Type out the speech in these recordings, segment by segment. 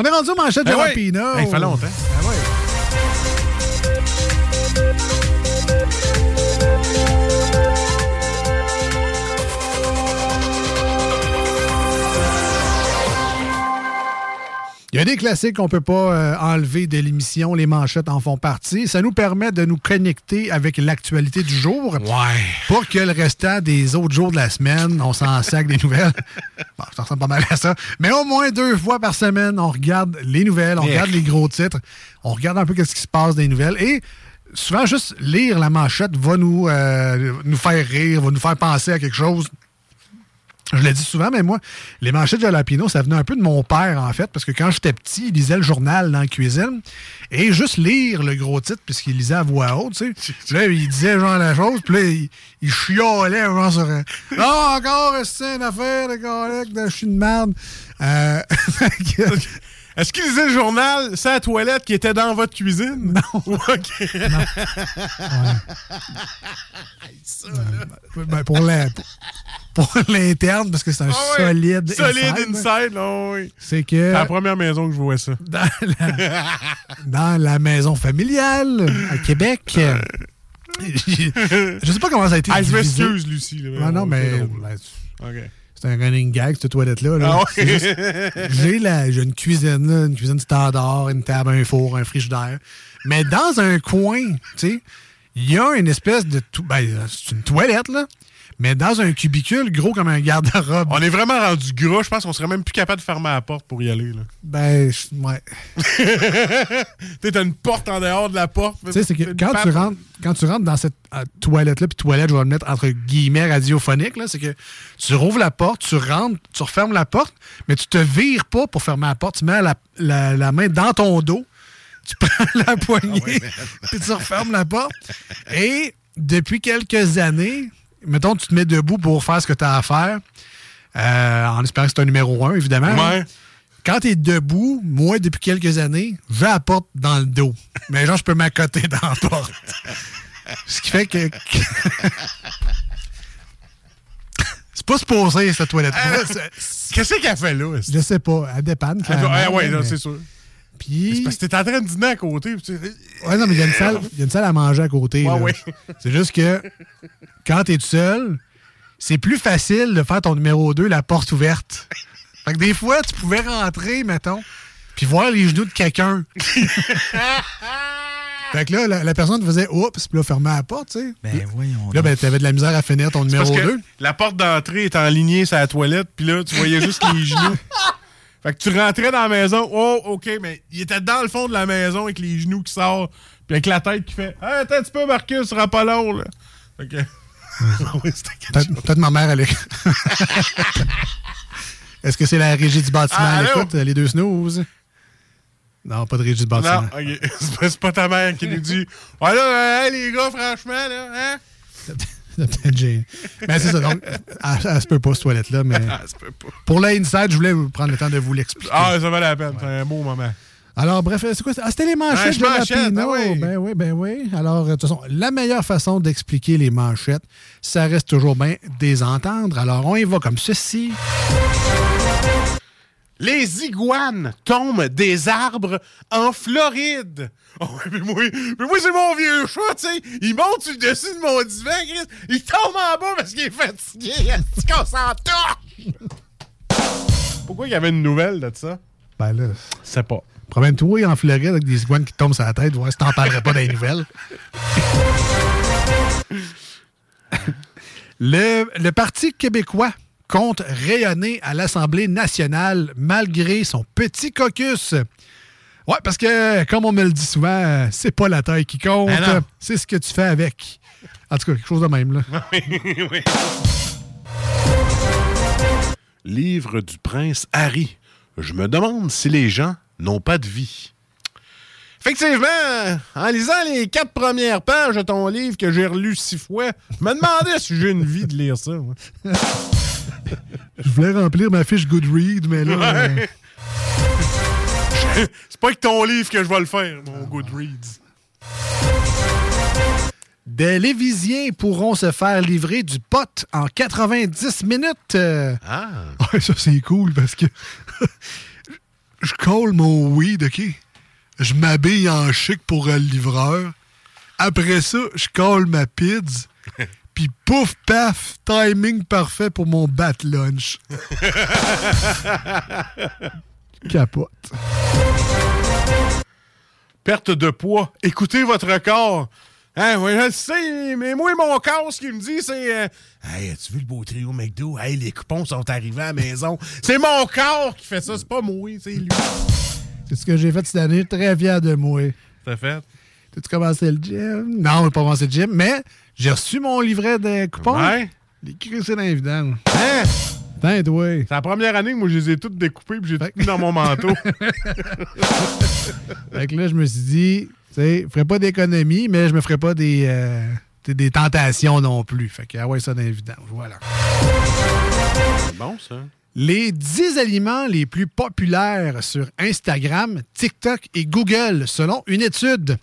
on est rendu aux manchettes de. Hey, il fait longtemps. Ben. Il y a des classiques qu'on peut pas euh, enlever de l'émission. Les manchettes en font partie. Ça nous permet de nous connecter avec l'actualité du jour. Ouais. Pour que le restant des autres jours de la semaine, on s'en sac des nouvelles. Bon, ça ressemble pas mal à ça. Mais au moins deux fois par semaine, on regarde les nouvelles, on Yeah. regarde les gros titres, on regarde un peu ce qui se passe les nouvelles. Et souvent, juste lire la manchette va nous, euh, nous faire rire, va nous faire penser à quelque chose. Je l'ai dit souvent, mais moi, les manchettes de Jalapino, ça venait un peu de mon père, en fait, parce que quand j'étais petit, il lisait le journal dans la cuisine. Et juste lire le gros titre, puisqu'il lisait à voix haute, tu sais. Là, il disait genre la chose, puis là, il, il chiolait genre sur un. Non, encore, c'est une affaire de collègue de chien de merde. Euh, Est-ce qu'il lisait le journal, c'est la toilette qui était dans votre cuisine? Non. OK. ben, pour la- pour l'interne, parce que c'est un Ah ouais. solide Solide inside, là. inside, là, oui. C'est que. C'est la première maison que je vois ça. dans la, dans la maison familiale à Québec. je sais pas comment ça a été Ah, je m'excuse, Lucie. là, Ah non, on- mais drôle. ben, OK. C'est un running gag, cette toilette-là. là. Ah ouais? J'ai la- j'ai une cuisine, là, une cuisine standard, une table, un four, un frigidaire. Mais dans un coin, tu sais, il y a une espèce de... Ben, c'est une toilette, là. Mais dans un cubicule gros comme un garde-robe. On est vraiment rendu gras. Je pense qu'on serait même plus capable de fermer la porte pour y aller. Là. Ben, ouais. Tu t'as une porte en dehors de la porte. Tu sais, c'est que quand tu, rentres, quand tu rentres dans cette euh, toilette-là, puis toilette, je vais le mettre entre guillemets radiophonique, c'est que tu rouvres la porte, tu rentres, tu refermes la porte, mais tu te vires pas pour fermer la porte. Tu mets la, la- la main dans ton dos, tu prends la poignée, puis tu refermes la porte. Et depuis quelques années, mettons, tu te mets debout pour faire ce que tu as à faire, euh, en espérant que c'est un numéro un, évidemment. Ouais. Quand tu es debout, moi, depuis quelques années, j'ai la porte dans le dos. Mais genre, je peux m'accoter dans la porte. Ce qui fait que. c'est pas supposé, cette toilette-là. C'est- Qu'est-ce qu'elle fait là? Je sais pas. Elle dépanne. Ah ouais, mais- c'est sûr. Puis. C'est parce que t'es en train de dîner à côté. tu- Ouais, non, mais il y, a une salle- il y a une salle à manger à côté. Ouais, là. ouais. C'est juste que quand t'es tout seul, c'est plus facile de faire ton numéro 2 la porte ouverte. Fait que des fois, tu pouvais rentrer, mettons, puis voir les genoux de quelqu'un. fait que là, la, la personne faisait oups, puis là, fermait la porte, tu sais. Ben voyons. Là, ben, t'avais de la misère à finir ton parce numéro que 2. la porte d'entrée est enlignée sur la toilette, puis là, tu voyais juste les genoux. Fait que tu rentrais dans la maison, oh, OK, mais il était dans le fond de la maison avec les genoux qui sortent, puis avec la tête qui fait hey, Attends un petit peu, Marcus, ce sera pas long, là. Fait que. Quelque Peut-être ma mère, elle est... Est-ce que c'est la régie du bâtiment Ah, à allô? l'écoute, les deux snooze? Non, pas de régie du bâtiment. Non, OK. C'est pas- ta mère qui nous dit Ouais, là, euh, hey, les gars, franchement, là, hein? Mais c'est ça, donc, elle, elle se peut pas, cette toilette-là, mais ça peut pas. pour l'inside, je voulais vous prendre le temps de vous l'expliquer. Ah, ça valait la peine. C'est un beau moment. Alors, bref, c'est quoi ça? Ah, c'était les manchettes Ouais, de manchettes, Rapino. ah oui. Ben oui, ben oui. Alors, de toute façon, la meilleure façon d'expliquer les manchettes, ça reste toujours bien des entendre. Alors, on y va comme ceci. Les iguanes tombent des arbres en Floride. Oh, mais moi, mais moi c'est mon vieux chat, tu sais. Il monte sur le dessus de mon divan, Chris. Il tombe en bas parce qu'il est fatigué. Est-ce qu'on s'en torche? Pourquoi il y avait une nouvelle de ça? Ben là, C'est pas. promène-toi en Floride avec des iguanes qui tombent sur la tête, voir si t'en parlerais pas des nouvelles. Le, le Parti québécois compte rayonner à l'Assemblée nationale malgré son petit caucus. Ouais, parce que, comme on me le dit souvent, c'est pas la taille qui compte, Ben c'est ce que tu fais avec. En tout cas, quelque chose de même, là. Oui. Livre du prince Harry. Je me demande si les gens n'ont pas de vie. Effectivement, en lisant les quatre premières pages de ton livre que j'ai relu six fois, je me demandais si j'ai une vie de lire ça. moi. Je voulais remplir ma fiche Goodread, mais là... euh. C'est pas avec ton livre que je vais le faire, mon Goodreads. Des Lévisiens pourront se faire livrer du pot en 90 minutes. Euh, Ah. Ouais, ça, c'est cool parce que je colle mon weed, OK? Je m'habille en chic pour le livreur. Après ça, je colle ma pizza. Puis pouf, paf, timing parfait pour mon bat lunch. Capote. Perte de poids. Écoutez votre corps. Hein, ouais, je le sais, mais moi, mon corps, ce qu'il me dit, c'est euh, Hey, as-tu vu le beau trio McDo? Hey, les coupons sont arrivés à la maison. c'est mon corps qui fait ça, c'est pas moi, c'est lui. C'est ce que j'ai fait cette année. Très fier de moi. T'as fait? T'as-tu commencé le gym? Non, j'ai pas commencé le gym, mais j'ai reçu mon livret de coupons. Ouais. Les crissés les vidanges. Hein? Putain, toi? C'est la première année que moi, je les ai toutes découpées puis j'ai tout mis dans mon manteau. Fait que là, je me suis dit, tu sais, je ferais pas d'économie, mais je me ferais pas des, euh, des tentations non plus. Fait que, ah ouais, ça vidanges. Voilà. c'est bon, ça. Les 10 aliments les plus populaires sur Instagram, TikTok et Google, selon une étude.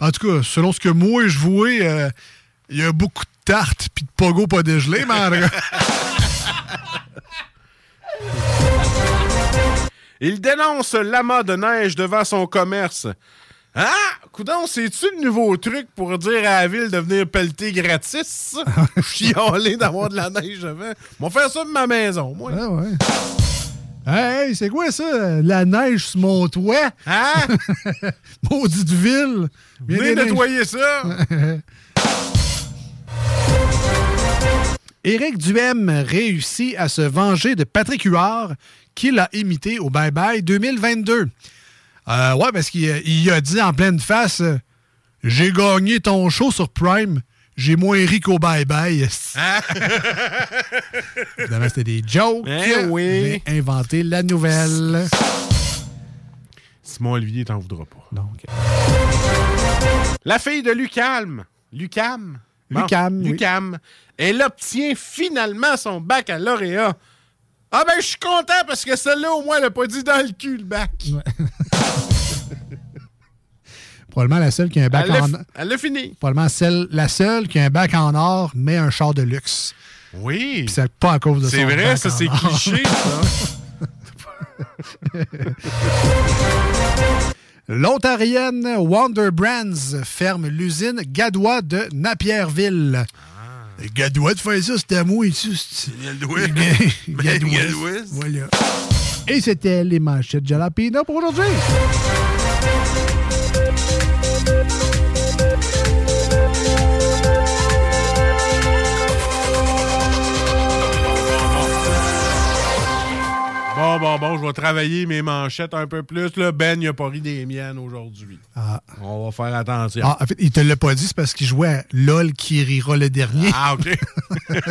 En tout cas, selon ce que moi je vois, euh, il y a beaucoup de tartes puis de pogo pas dégelé, mais Il dénonce l'amas de neige devant son commerce. Ah! Coudon, c'est-tu le nouveau truc pour dire à la ville de venir pelleter gratis? Chialer d'avoir de la neige avant. On va faire ça de ma maison, moi. Ah ouais. Hey, c'est quoi ça? La neige sur mon toit? Hein? Maudite ville! Viens Venez nettoyer ça! Éric Duhem réussit à se venger de Patrick Huard, qui l'a imité au Bye Bye 2022. Euh, ouais, parce qu'il il a dit en pleine face euh, J'ai gagné ton show sur Prime, j'ai moins ri qu'au Bye Bye. Évidemment, c'était des jokes. Eh oui. J'ai inventé la nouvelle. Simon Olivier t'en voudra pas. Donc, La fille de Lucam. Lucam? Bon, Lucam, oui. Lucam. Elle obtient finalement son baccalauréat. Ah ben, je suis content parce que celle-là, au moins, elle a pas dit dans le cul, le bac. probablement la seule qui a un bac en fi- elle l'a fini. Probablement celle, la seule qui a un bac en or, mais un char de luxe. Oui. Puis c'est pas à cause de C'est son vrai, bac ça, c'est or. cliché, ça. L'Ontarienne Wonder Brands ferme l'usine Gadois de Napierville. Gadois de faire ça, c'était à moi ici. Gadois. Gadois. Gadois. Voilà. Et c'était les manchettes Jalapino pour aujourd'hui. Bon, bon, bon, je vais travailler mes manchettes un peu plus. Là. Ben, il a pas ri des miennes aujourd'hui. Ah. On va faire attention. Ah, en fait, il te l'a pas dit, c'est parce qu'il jouait à LOL qui rira le dernier. Ah, OK.